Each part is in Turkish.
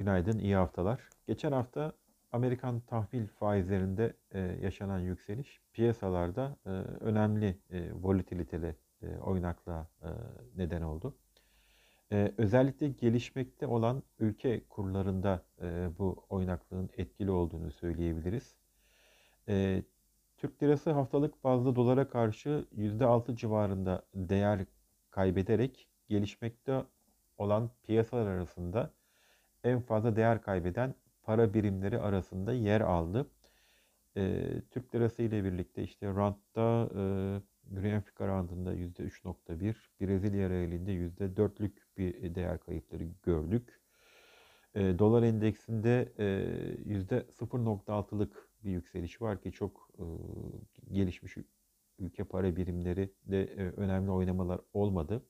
Günaydın, iyi haftalar. Geçen hafta Amerikan tahvil faizlerinde e, yaşanan yükseliş piyasalarda e, önemli e, volatilitede oynaklığa e, neden oldu. Özellikle gelişmekte olan ülke kurlarında bu oynaklığın etkili olduğunu söyleyebiliriz. Türk lirası haftalık bazda dolara karşı %6 civarında değer kaybederek gelişmekte olan piyasalar arasında en fazla değer kaybeden para birimleri arasında yer aldı. E, Türk lirası ile birlikte işte Rand'da e, Güney Afrika Rand'ında %3.1, Brezilya realinde %4'lük bir değer kayıpları gördük. E, dolar endeksinde e, %0.6'lık bir yükseliş var ki çok e, gelişmiş ülke para birimleri de e, önemli oynamalar olmadı.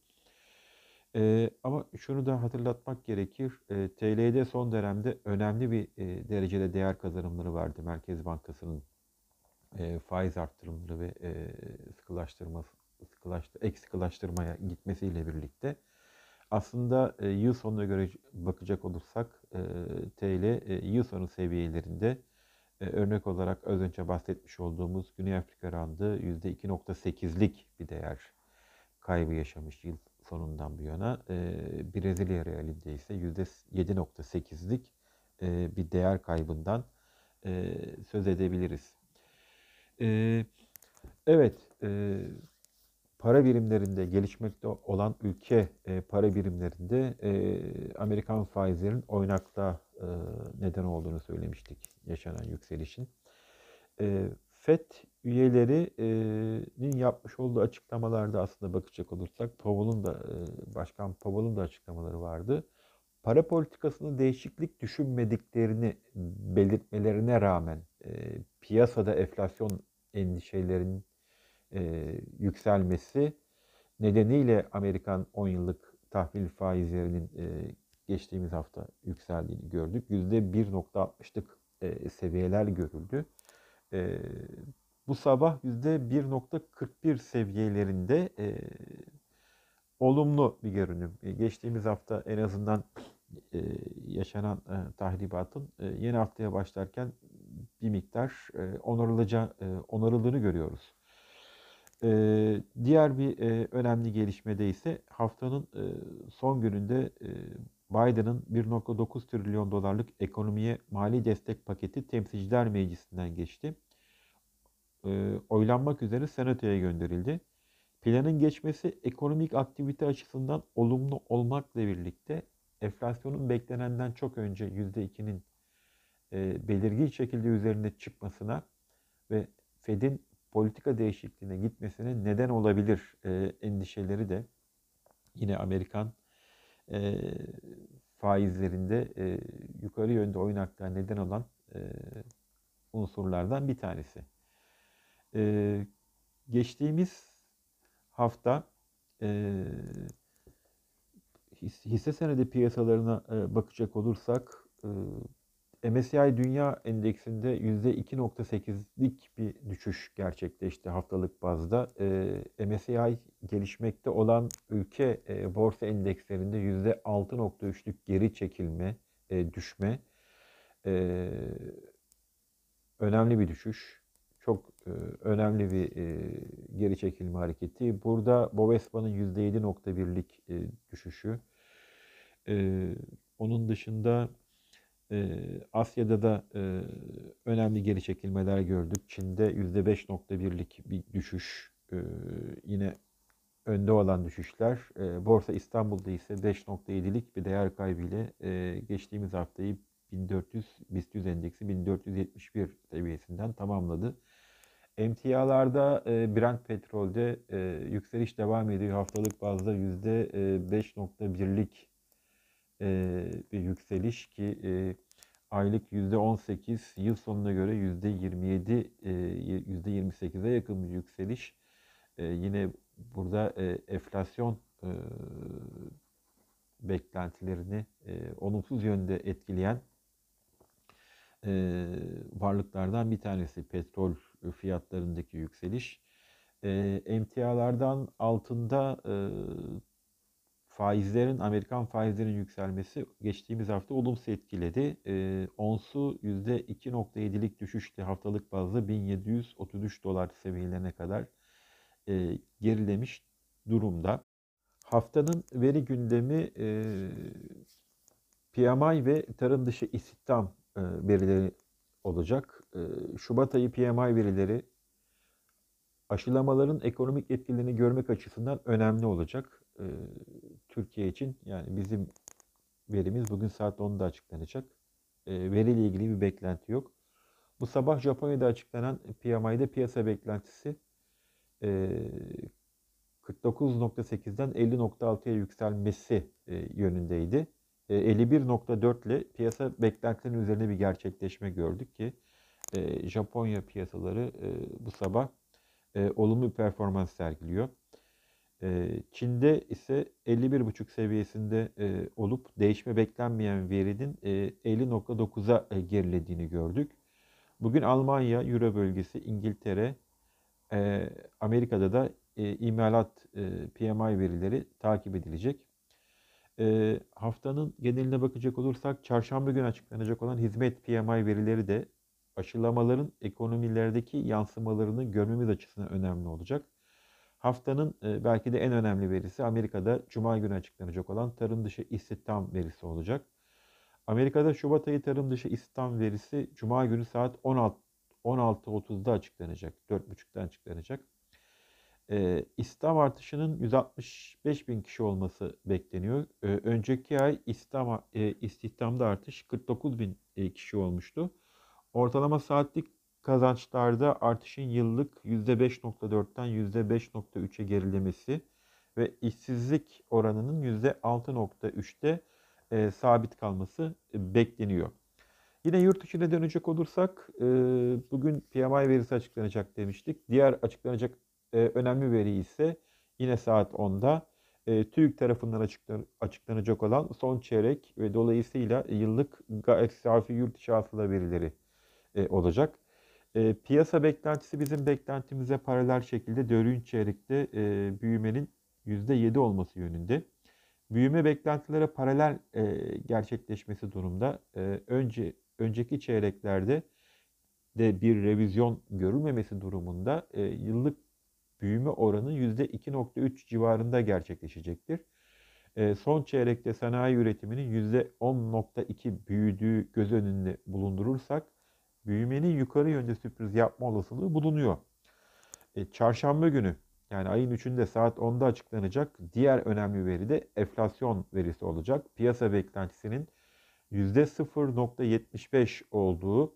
Eee, ama şunu da hatırlatmak gerekir. Eee, TL'de son dönemde önemli bir, eee, derecede değer kazanımları vardı Merkez Bankası'nın, eee, faiz arttırımları ve, eee, sıkılaştırması sıkılaştı ek sıkılaştırmaya gitmesiyle birlikte. Aslında, eee, yıl sonuna göre bakacak olursak, eee, TL, eee, yıl sonu seviyelerinde, eee, örnek olarak az önce bahsetmiş olduğumuz Güney Afrika randı %2.8'lik bir değer kaybı yaşamış yıl sonundan bu yana. E, Brezilya realinde ise %7.8'lik e, bir değer kaybından e, söz edebiliriz. E, evet, e, para birimlerinde gelişmekte olan ülke e, para birimlerinde e, Amerikan faizlerin oynakta e, neden olduğunu söylemiştik yaşanan yükselişin. E, FED üyelerinin yapmış olduğu açıklamalarda aslında bakacak olursak Powell'un da Başkan Powell'un da açıklamaları vardı. Para politikasını değişiklik düşünmediklerini belirtmelerine rağmen piyasada enflasyon endişelerinin yükselmesi nedeniyle Amerikan 10 yıllık tahvil faizlerinin geçtiğimiz hafta yükseldiğini gördük. %1.60'lık seviyeler görüldü. Bu sabah %1.41 seviyelerinde e, olumlu bir görünüm. E, geçtiğimiz hafta en azından e, yaşanan e, tahribatın e, yeni haftaya başlarken bir miktar e, onarılaca, e, onarıldığını görüyoruz. E, diğer bir e, önemli gelişmede ise haftanın e, son gününde e, Biden'ın 1.9 trilyon dolarlık ekonomiye mali destek paketi Temsilciler Meclisi'nden geçti e, oylanmak üzere Senato'ya gönderildi. Planın geçmesi ekonomik aktivite açısından olumlu olmakla birlikte enflasyonun beklenenden çok önce %2'nin e, belirgin şekilde üzerinde çıkmasına ve Fed'in politika değişikliğine gitmesine neden olabilir e, endişeleri de yine Amerikan e, faizlerinde e, yukarı yönde oynaklığa neden olan e, unsurlardan bir tanesi. Ee, geçtiğimiz hafta e, hisse senedi piyasalarına e, bakacak olursak e, MSCI Dünya Endeksinde %2.8'lik bir düşüş gerçekleşti haftalık bazda. E, MSCI gelişmekte olan ülke e, borsa endekslerinde %6.3'lük geri çekilme, e, düşme. E, önemli bir düşüş çok e, önemli bir e, geri çekilme hareketi. Burada Bovespa'nın %7.1'lik e, düşüşü. E, onun dışında Asya'da da e, önemli geri çekilmeler gördük. Çin'de %5.1'lik bir düşüş. E, yine önde olan düşüşler. E, Borsa İstanbul'da ise 5.7'lik bir değer kaybıyla geçtiğimiz haftayı 1400 BIST 100 endeksi 1471 seviyesinden tamamladı. Emtialarda Brent petrolde yükseliş devam ediyor. Haftalık bazda %5.1'lik e, e, bir yükseliş ki e, aylık %18, yıl sonuna göre %27, e, %28'e yakın bir yükseliş. E, yine burada e, enflasyon e, beklentilerini e, olumsuz yönde etkileyen e, varlıklardan bir tanesi petrol fiyatlarındaki yükseliş. E, emtialardan altında e, faizlerin, Amerikan faizlerin yükselmesi geçtiğimiz hafta olumsuz etkiledi. E, onsu %2.7'lik düşüşle haftalık bazda 1733 dolar seviyelerine kadar e, gerilemiş durumda. Haftanın veri gündemi e, PMI ve tarım dışı istihdam e, verileri olacak. E, Şubat ayı PMI verileri aşılamaların ekonomik etkilerini görmek açısından önemli olacak. E, Türkiye için yani bizim verimiz bugün saat 10'da açıklanacak. E, veriyle ilgili bir beklenti yok. Bu sabah Japonya'da açıklanan PMI'de piyasa beklentisi e, 49.8'den 50.6'ya yükselmesi e, yönündeydi. E, 51.4 ile piyasa beklentilerinin üzerine bir gerçekleşme gördük ki e, Japonya piyasaları e, bu sabah e, olumlu performans sergiliyor. Çin'de ise 51.5 seviyesinde olup değişme beklenmeyen verinin e, 50.9'a e, gerilediğini gördük. Bugün Almanya, Euro bölgesi, İngiltere, Amerika'da da imalat PMI verileri takip edilecek. Haftanın geneline bakacak olursak çarşamba günü açıklanacak olan hizmet PMI verileri de aşılamaların ekonomilerdeki yansımalarını görmemiz açısından önemli olacak. Haftanın e, belki de en önemli verisi Amerika'da Cuma günü açıklanacak olan tarım dışı istihdam verisi olacak. Amerika'da Şubat ayı tarım dışı istihdam verisi Cuma günü saat 16 16.30'da açıklanacak. 4.30'da açıklanacak. E, istihdam artışının 165 bin kişi olması bekleniyor. E, önceki ay istihdam, e, istihdamda artış 49 bin e, kişi olmuştu. Ortalama saatlik kazançlarda artışın yıllık %5.4'ten %5.3'e gerilemesi ve işsizlik oranının %6.3'te e, sabit kalması e, bekleniyor. Yine yurt içine dönecek olursak e, bugün PMI verisi açıklanacak demiştik. Diğer açıklanacak e, önemli veri ise yine saat 10'da e, TÜİK tarafından açıklan, açıklanacak olan son çeyrek ve dolayısıyla yıllık gayri safi yurt içi hasıla verileri e, olacak. E, piyasa beklentisi bizim beklentimize paralel şekilde dördüncü çeyrekte e, büyümenin %7 olması yönünde. Büyüme beklentilere paralel e, gerçekleşmesi durumda e, önce önceki çeyreklerde de bir revizyon görülmemesi durumunda e, yıllık büyüme oranı %2.3 civarında gerçekleşecektir. E, son çeyrekte sanayi üretiminin %10.2 büyüdüğü göz önünde bulundurursak büyümenin yukarı yönde sürpriz yapma olasılığı bulunuyor. E, çarşamba günü yani ayın 3'ünde saat 10'da açıklanacak diğer önemli veri de enflasyon verisi olacak. Piyasa beklentisinin %0.75 olduğu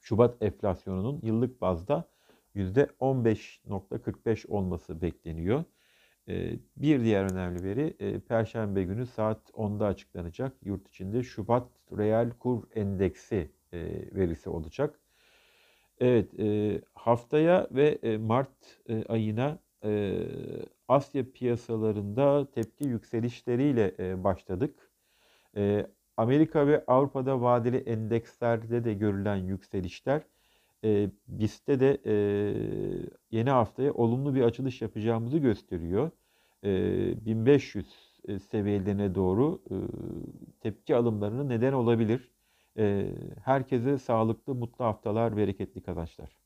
Şubat enflasyonunun yıllık bazda %15.45 olması bekleniyor. E, bir diğer önemli veri e, Perşembe günü saat 10'da açıklanacak yurt içinde Şubat reel kur endeksi e, verisi olacak. Evet, e, haftaya ve e, Mart e, ayına e, Asya piyasalarında tepki yükselişleriyle e, başladık. E, Amerika ve Avrupa'da vadeli endekslerde de görülen yükselişler e, BIST'te de e, yeni haftaya olumlu bir açılış yapacağımızı gösteriyor. E, 1500 seviyelerine doğru e, tepki alımlarının neden olabilir. Herkese sağlıklı, mutlu haftalar, bereketli kazançlar.